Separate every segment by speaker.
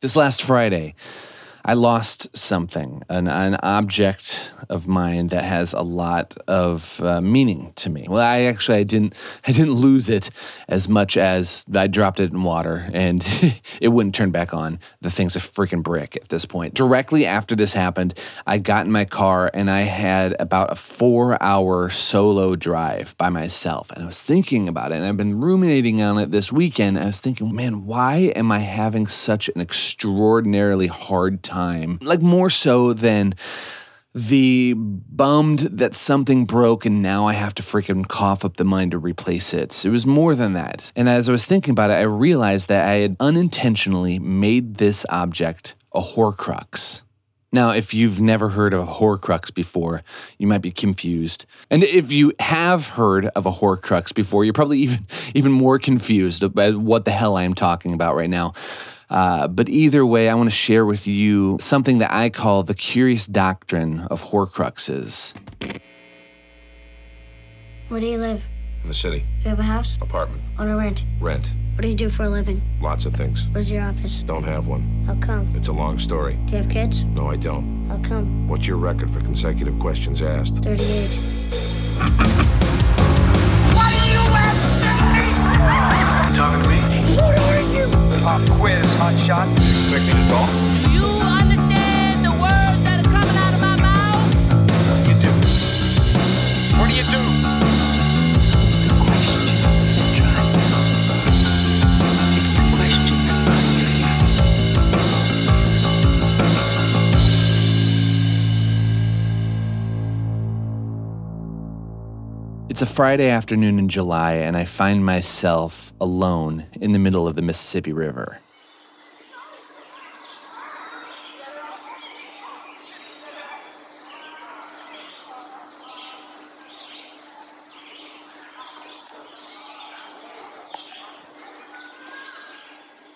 Speaker 1: This last Friday, I lost something, an, an object of mine that has a lot of uh, meaning to me. Well, I actually I didn't I didn't lose it as much as I dropped it in water and it wouldn't turn back on. The thing's a freaking brick at this point. Directly after this happened, I got in my car and I had about a four hour solo drive by myself. And I was thinking about it and I've been ruminating on it this weekend. I was thinking, man, why am I having such an extraordinarily hard time? Like more so than the bummed that something broke and now I have to freaking cough up the money to replace it. It was more than that. And as I was thinking about it, I realized that I had unintentionally made this object a Horcrux. Now, if you've never heard of a Horcrux before, you might be confused. And if you have heard of a Horcrux before, you're probably even even more confused about what the hell I am talking about right now. Uh, but either way, I want to share with you something that I call the curious doctrine of Horcruxes.
Speaker 2: Where do you live?
Speaker 3: In the city.
Speaker 2: Do you have a house?
Speaker 3: Apartment.
Speaker 2: On a rent?
Speaker 3: Rent.
Speaker 2: What do you do for a living?
Speaker 3: Lots of things.
Speaker 2: Where's your office?
Speaker 3: Don't have one.
Speaker 2: How come?
Speaker 3: It's a long story.
Speaker 2: Do you have kids?
Speaker 3: No, I don't.
Speaker 2: How come?
Speaker 3: What's your record for consecutive questions asked?
Speaker 2: 38.
Speaker 4: Shot.
Speaker 3: Expect me to talk?
Speaker 5: Do you understand the words that are coming out of my mouth?
Speaker 3: You do.
Speaker 4: What do you do?
Speaker 1: It's a Friday afternoon in July, and I find myself alone in the middle of the Mississippi River.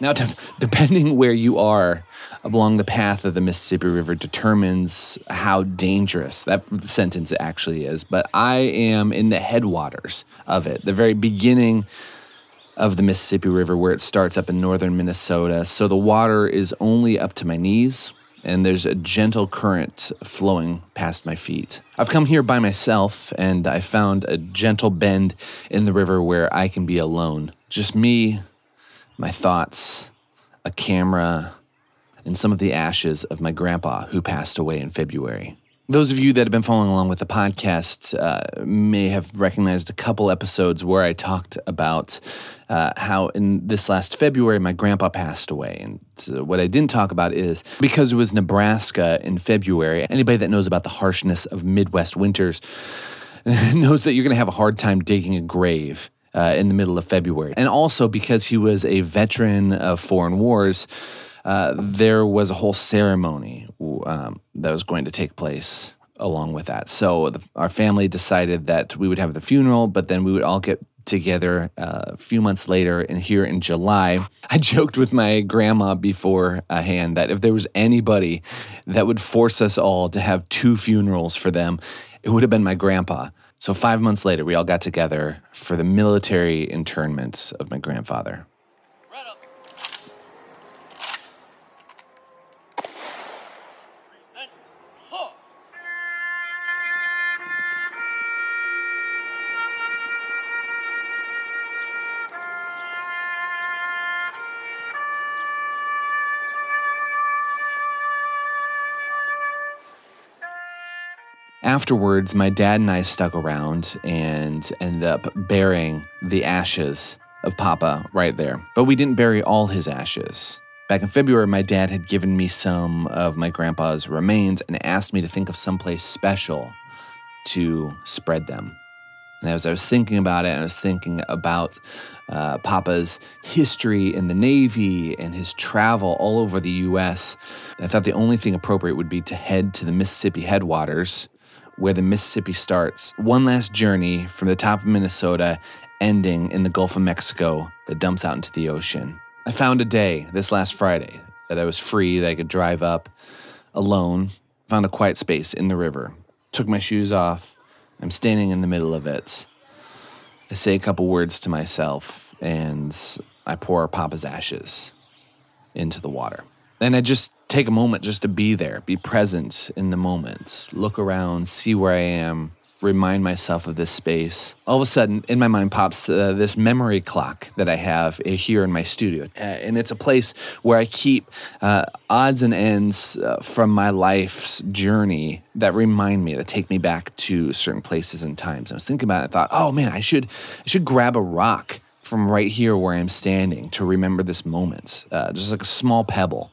Speaker 1: Now, de- depending where you are along the path of the Mississippi River determines how dangerous that sentence actually is. But I am in the headwaters of it, the very beginning of the Mississippi River, where it starts up in northern Minnesota. So the water is only up to my knees, and there's a gentle current flowing past my feet. I've come here by myself, and I found a gentle bend in the river where I can be alone. Just me, my thoughts, a camera, and some of the ashes of my grandpa who passed away in February. Those of you that have been following along with the podcast uh, may have recognized a couple episodes where I talked about uh, how in this last February my grandpa passed away. And uh, what I didn't talk about is because it was Nebraska in February, anybody that knows about the harshness of Midwest winters knows that you're going to have a hard time digging a grave uh, in the middle of February. And also because he was a veteran of foreign wars, uh, there was a whole ceremony um, that was going to take place along with that. So the, our family decided that we would have the funeral, but then we would all get together uh, a few months later and here in July. I joked with my grandma beforehand that if there was anybody that would force us all to have two funerals for them, it would have been my grandpa. So five months later, we all got together for the military internments of my grandfather. Afterwards, my dad and I stuck around and ended up burying the ashes of Papa right there. But we didn't bury all his ashes. Back in February, my dad had given me some of my grandpa's remains and asked me to think of someplace special to spread them. And as I was thinking about it, I was thinking about uh, Papa's history in the Navy and his travel all over the U.S. I thought the only thing appropriate would be to head to the Mississippi headwaters, where the Mississippi starts. One last journey from the top of Minnesota, ending in the Gulf of Mexico that dumps out into the ocean. I found a day this last Friday that I was free, that I could drive up alone, found a quiet space in the river, took my shoes off. I'm standing in the middle of it. I say a couple words to myself and I pour Papa's ashes into the water. And I just take a moment just to be there, be present in the moment, look around, see where I am, remind myself of this space. All of a sudden, in my mind pops uh, this memory clock that I have uh, here in my studio. Uh, and it's a place where I keep uh, odds and ends uh, from my life's journey that remind me, that take me back to certain places and times. I was thinking about it, I thought, oh man, I should, I should grab a rock from right here where I'm standing to remember this moment, uh, just like a small pebble.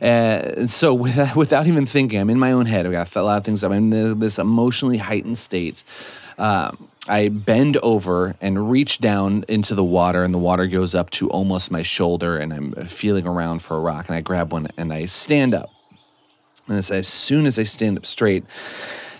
Speaker 1: Uh, and so, without, without even thinking, I'm in my own head. I got a lot of things. I'm in this emotionally heightened state. Uh, I bend over and reach down into the water, and the water goes up to almost my shoulder, and I'm feeling around for a rock, and I grab one and I stand up. And as soon as I stand up straight,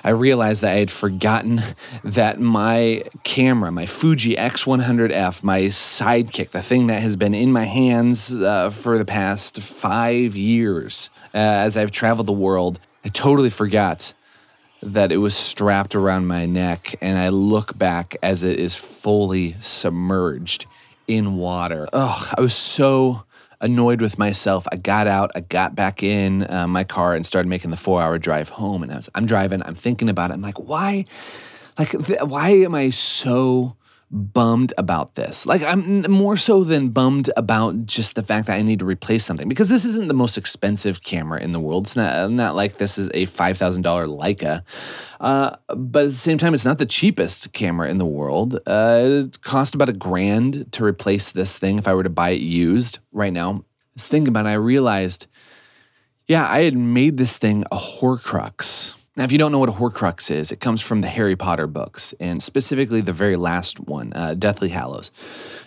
Speaker 1: I realized that I had forgotten that my camera, my Fuji X100F, my sidekick, the thing that has been in my hands uh, for the past five years uh, as I've traveled the world, I totally forgot that it was strapped around my neck. And I look back as it is fully submerged in water. Oh, I was so annoyed with myself. I got out, I got back in uh, my car and started making the four hour drive home. And I was, I'm driving, I'm thinking about it. I'm like, why, like, th- why am I so bummed about this? Like, I'm more so than bummed about just the fact that I need to replace something because this isn't the most expensive camera in the world. It's not, not like this is a $5,000 Leica. Uh, but at the same time, it's not the cheapest camera in the world. Uh, it cost about a grand to replace this thing if I were to buy it used right now. Was thinking about it, I realized, yeah, I had made this thing a Horcrux. Now, if you don't know what a Horcrux is, it comes from the Harry Potter books, and specifically the very last one, uh, Deathly Hallows.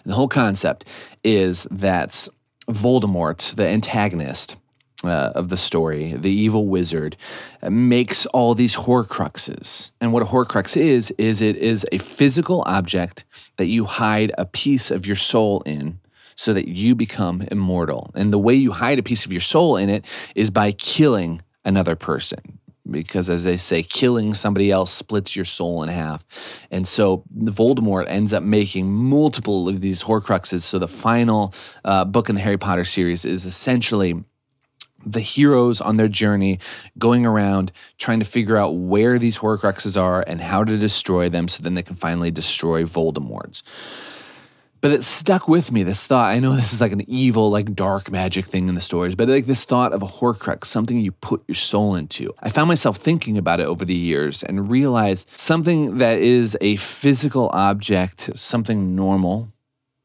Speaker 1: And the whole concept is that Voldemort, the antagonist, uh, of the story, the evil wizard, uh, makes all these Horcruxes. And what a Horcrux is, is it is a physical object that you hide a piece of your soul in so that you become immortal. And the way you hide a piece of your soul in it is by killing another person. Because, as they say, killing somebody else splits your soul in half. And so Voldemort ends up making multiple of these Horcruxes. So the final uh, book in the Harry Potter series is essentially the heroes on their journey going around trying to figure out where these Horcruxes are and how to destroy them so then they can finally destroy Voldemort's. But it stuck with me, this thought. I know this is like an evil, like dark magic thing in the stories, but like this thought of a Horcrux, something you put your soul into. I found myself thinking about it over the years and realized something that is a physical object, something normal,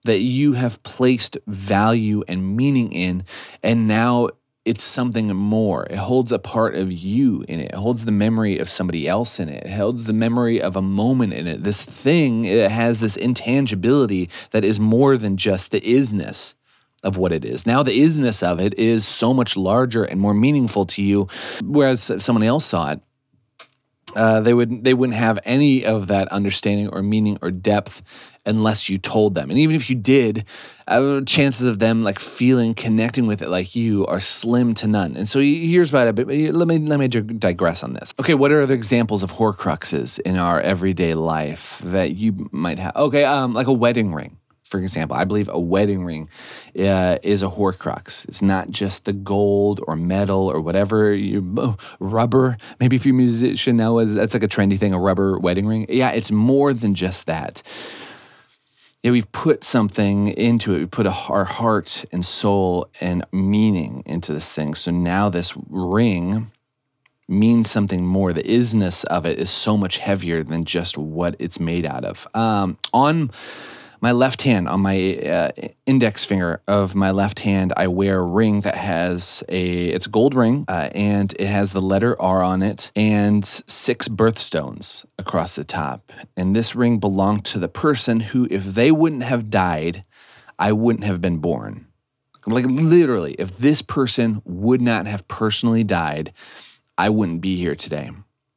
Speaker 1: that you have placed value and meaning in, and now it's something more. It holds a part of you in it. It holds the memory of somebody else in it. It holds the memory of a moment in it. This thing it has this intangibility that is more than just the isness of what it is. Now the isness of it is so much larger and more meaningful to you, whereas if someone else saw it, uh, they would they wouldn't have any of that understanding or meaning or depth unless you told them. And even if you did, uh, chances of them like feeling connecting with it like you are slim to none. And so here's about it. But let me let me digress on this. Okay, what are the examples of Horcruxes in our everyday life that you might have? Okay, um, like a wedding ring for example, I believe a wedding ring uh, is a Horcrux. It's not just the gold or metal or whatever you oh, rubber. Maybe if you're a musician now, that's like a trendy thing, a rubber wedding ring. Yeah, it's more than just that. Yeah, we've put something into it. We put a, our heart and soul and meaning into this thing. So now this ring means something more. The isness of it is so much heavier than just what it's made out of. Um, on my left hand, on my uh, index finger of my left hand, I wear a ring that has a it's a gold ring, uh, and it has the letter R on it and six birthstones across the top. And this ring belonged to the person who, if they wouldn't have died, I wouldn't have been born. Like literally, if this person would not have personally died, I wouldn't be here today.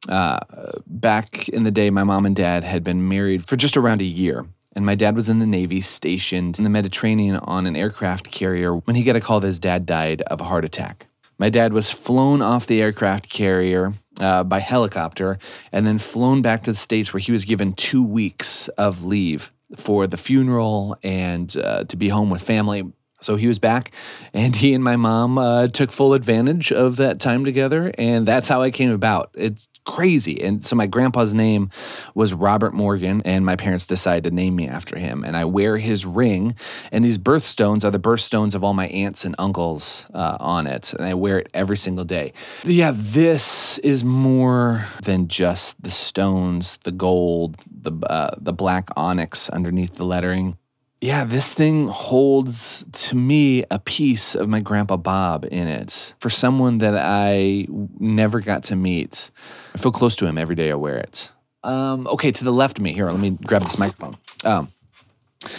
Speaker 1: Uh, back in the day, my mom and dad had been married for just around a year and my dad was in the Navy, stationed in the Mediterranean on an aircraft carrier when he got a call that his dad died of a heart attack. My dad was flown off the aircraft carrier uh, by helicopter and then flown back to the States where he was given two weeks of leave for the funeral and uh, to be home with family. So he was back, and he and my mom uh, took full advantage of that time together, and that's how I came about. It's crazy. And so my grandpa's name was Robert Morgan, and my parents decided to name me after him. And I wear his ring, and these birthstones are the birthstones of all my aunts and uncles uh, on it, and I wear it every single day. But yeah, this is more than just the stones, the gold, the uh, the black onyx underneath the lettering yeah, this thing holds to me a piece of my grandpa Bob in it. For someone that I never got to meet, I feel close to him every day I wear it. Um, okay, to the left of me, here, let me grab this microphone. Um,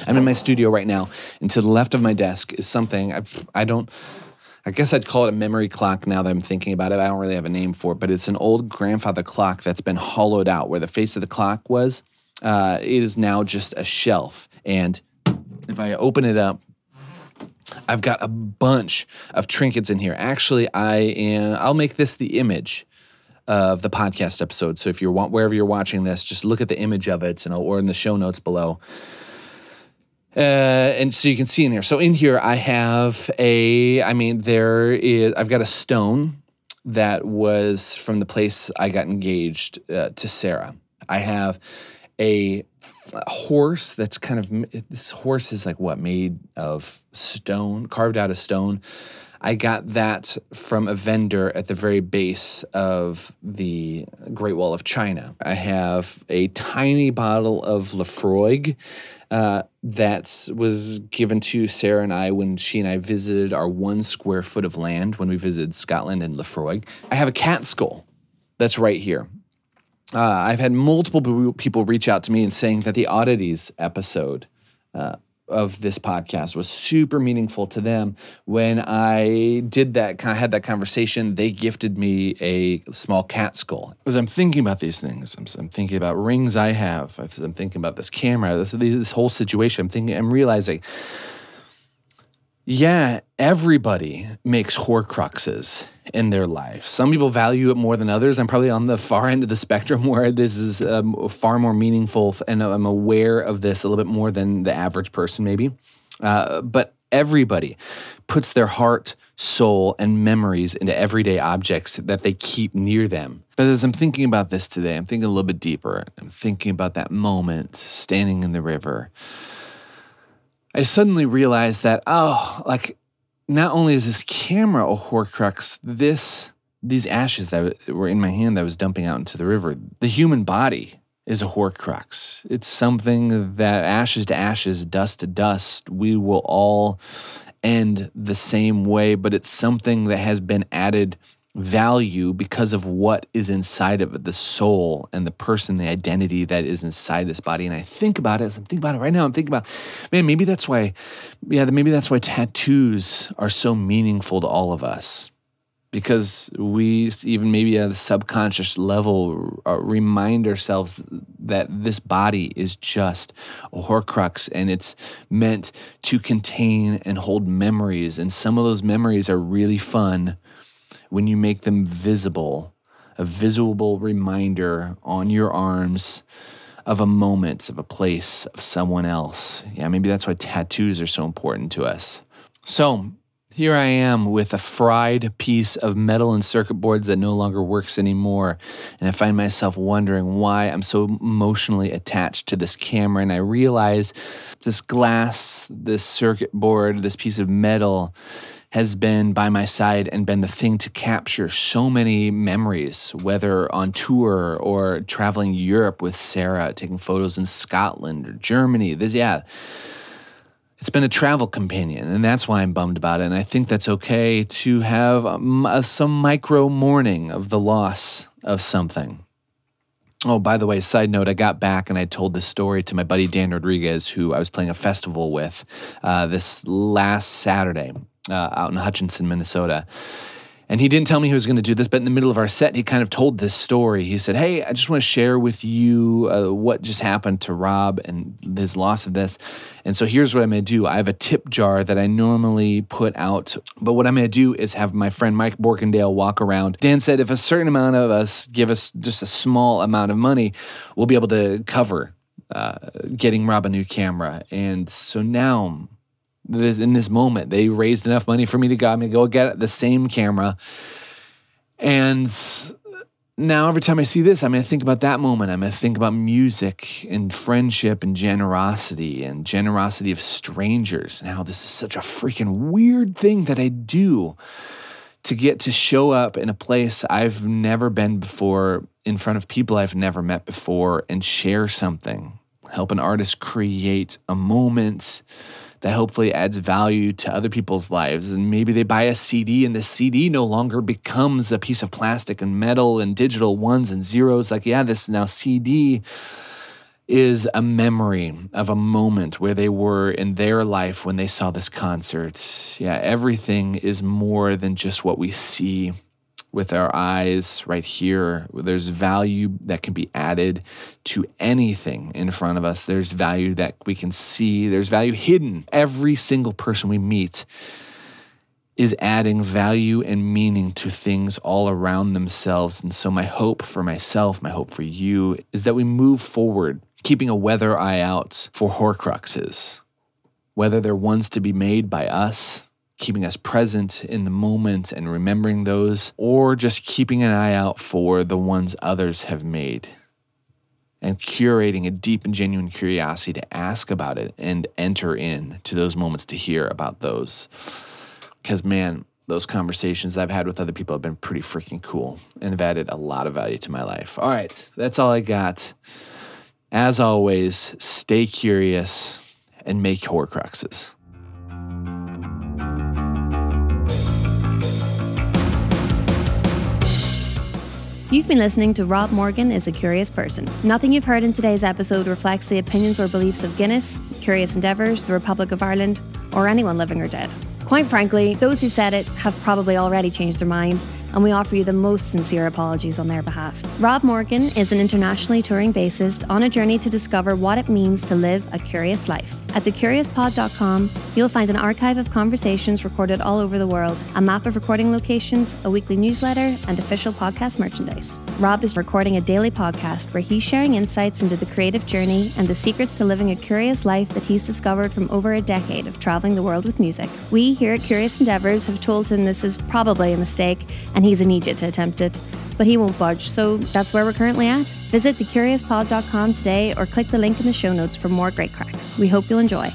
Speaker 1: I'm in my studio right now, and to the left of my desk is something I, I don't. I guess I'd call it a memory clock now that I'm thinking about it. I don't really have a name for it, but it's an old grandfather clock that's been hollowed out where the face of the clock was. Uh, it is now just a shelf. And if I open it up, I've got a bunch of trinkets in here. Actually, I am. I'll make this the image of the podcast episode. So if you're wherever you're watching this, just look at the image of it, and I'll, or in the show notes below. Uh, and so you can see in here. So in here, I have a. I mean, there is. I've got a stone that was from the place I got engaged uh, to Sarah. I have a horse that's kind of this horse is like what made of stone carved out of stone. I got that from a vendor at the very base of the great wall of china. I have a tiny bottle of Laphroaig uh, that was given to sarah and i when she and i visited our one square foot of land when we visited scotland and Laphroaig i have a cat skull that's right here uh, I've had multiple people reach out to me and saying that the oddities episode uh, of this podcast was super meaningful to them. When I did that, kind of had that conversation, they gifted me a small cat skull. As I'm thinking about these things, I'm, I'm thinking about rings I have. I'm thinking about this camera, this, this whole situation. I'm thinking, I'm realizing yeah, everybody makes Horcruxes in their life. Some people value it more than others. I'm probably on the far end of the spectrum where this is um, far more meaningful, and I'm aware of this a little bit more than the average person, maybe. Uh, but everybody puts their heart, soul, and memories into everyday objects that they keep near them. But as I'm thinking about this today, I'm thinking a little bit deeper. I'm thinking about that moment standing in the river I suddenly realized that oh, like not only is this camera a Horcrux, this these ashes that were in my hand that I was dumping out into the river, the human body is a Horcrux. It's something that ashes to ashes, dust to dust, we will all end the same way, but it's something that has been added value because of what is inside of it, the soul and the person, the identity that is inside this body. And I think about it as I'm thinking about it right now. I'm thinking about, man, maybe that's why, yeah, maybe that's why tattoos are so meaningful to all of us. Because we, even maybe at a subconscious level, uh, remind ourselves that this body is just a Horcrux and it's meant to contain and hold memories. And some of those memories are really fun when you make them visible, a visible reminder on your arms of a moment, of a place, of someone else. Yeah, maybe that's why tattoos are so important to us. So, here I am with a fried piece of metal and circuit boards that no longer works anymore. And I find myself wondering why I'm so emotionally attached to this camera. And I realize this glass, this circuit board, this piece of metal has been by my side and been the thing to capture so many memories, whether on tour or traveling Europe with Sarah, taking photos in Scotland or Germany. This, yeah, it's been a travel companion, and that's why I'm bummed about it. And I think that's okay to have um, some micro mourning of the loss of something. Oh, by the way, side note, I got back and I told this story to my buddy Dan Rodriguez, who I was playing a festival with uh, this last Saturday uh, out in Hutchinson, Minnesota. And he didn't tell me he was going to do this, but in the middle of our set, he kind of told this story. He said, Hey, I just want to share with you uh, what just happened to Rob and his loss of this. And so here's what I'm going to do I have a tip jar that I normally put out, but what I'm going to do is have my friend Mike Borkendale walk around. Dan said, If a certain amount of us give us just a small amount of money, we'll be able to cover uh, getting Rob a new camera. And so now this, in this moment. They raised enough money for me to go. I'm gonna go get the same camera. And now every time I see this, I'm gonna think about that moment. I'm gonna think about music and friendship and generosity and generosity of strangers and how this is such a freaking weird thing that I do to get to show up in a place I've never been before, in front of people I've never met before, and share something. Help an artist create a moment that hopefully adds value to other people's lives. And maybe they buy a CD, and the CD no longer becomes a piece of plastic and metal and digital ones and zeros. Like, yeah, this now CD is a memory of a moment where they were in their life when they saw this concert. Yeah, everything is more than just what we see with our eyes right here. There's value that can be added to anything in front of us. There's value that we can see, there's value hidden. Every single person we meet is adding value and meaning to things all around themselves. And so, my hope for myself, my hope for you, is that we move forward, keeping a weather eye out for Horcruxes, whether they're ones to be made by us, keeping us present in the moment and remembering those, or just keeping an eye out for the ones others have made. And curating a deep and genuine curiosity to ask about it and enter in to those moments to hear about those because man, those conversations I've had with other people have been pretty freaking cool and have added a lot of value to my life. All right, that's all I got. As always, stay curious and make Horcruxes.
Speaker 6: You've been listening to Rob Morgan is a Curious Person. Nothing you've heard in today's episode reflects the opinions or beliefs of Guinness, Curious Endeavours, the Republic of Ireland, or anyone living or dead. Quite frankly, those who said it have probably already changed their minds, and we offer you the most sincere apologies on their behalf. Rob Morgan is an internationally touring bassist on a journey to discover what it means to live a curious life. At thecuriouspod.com, you'll find an archive of conversations recorded all over the world, a map of recording locations, a weekly newsletter, and official podcast merchandise. Rob is recording a daily podcast where he's sharing insights into the creative journey and the secrets to living a curious life that he's discovered from over a decade of traveling the world with music. We here at Curious Endeavours have told him this is probably a mistake and he's an idiot to attempt it. But he won't budge, so that's where we're currently at. Visit thecuriouspod.com today or click the link in the show notes for more great crack. We hope you'll enjoy.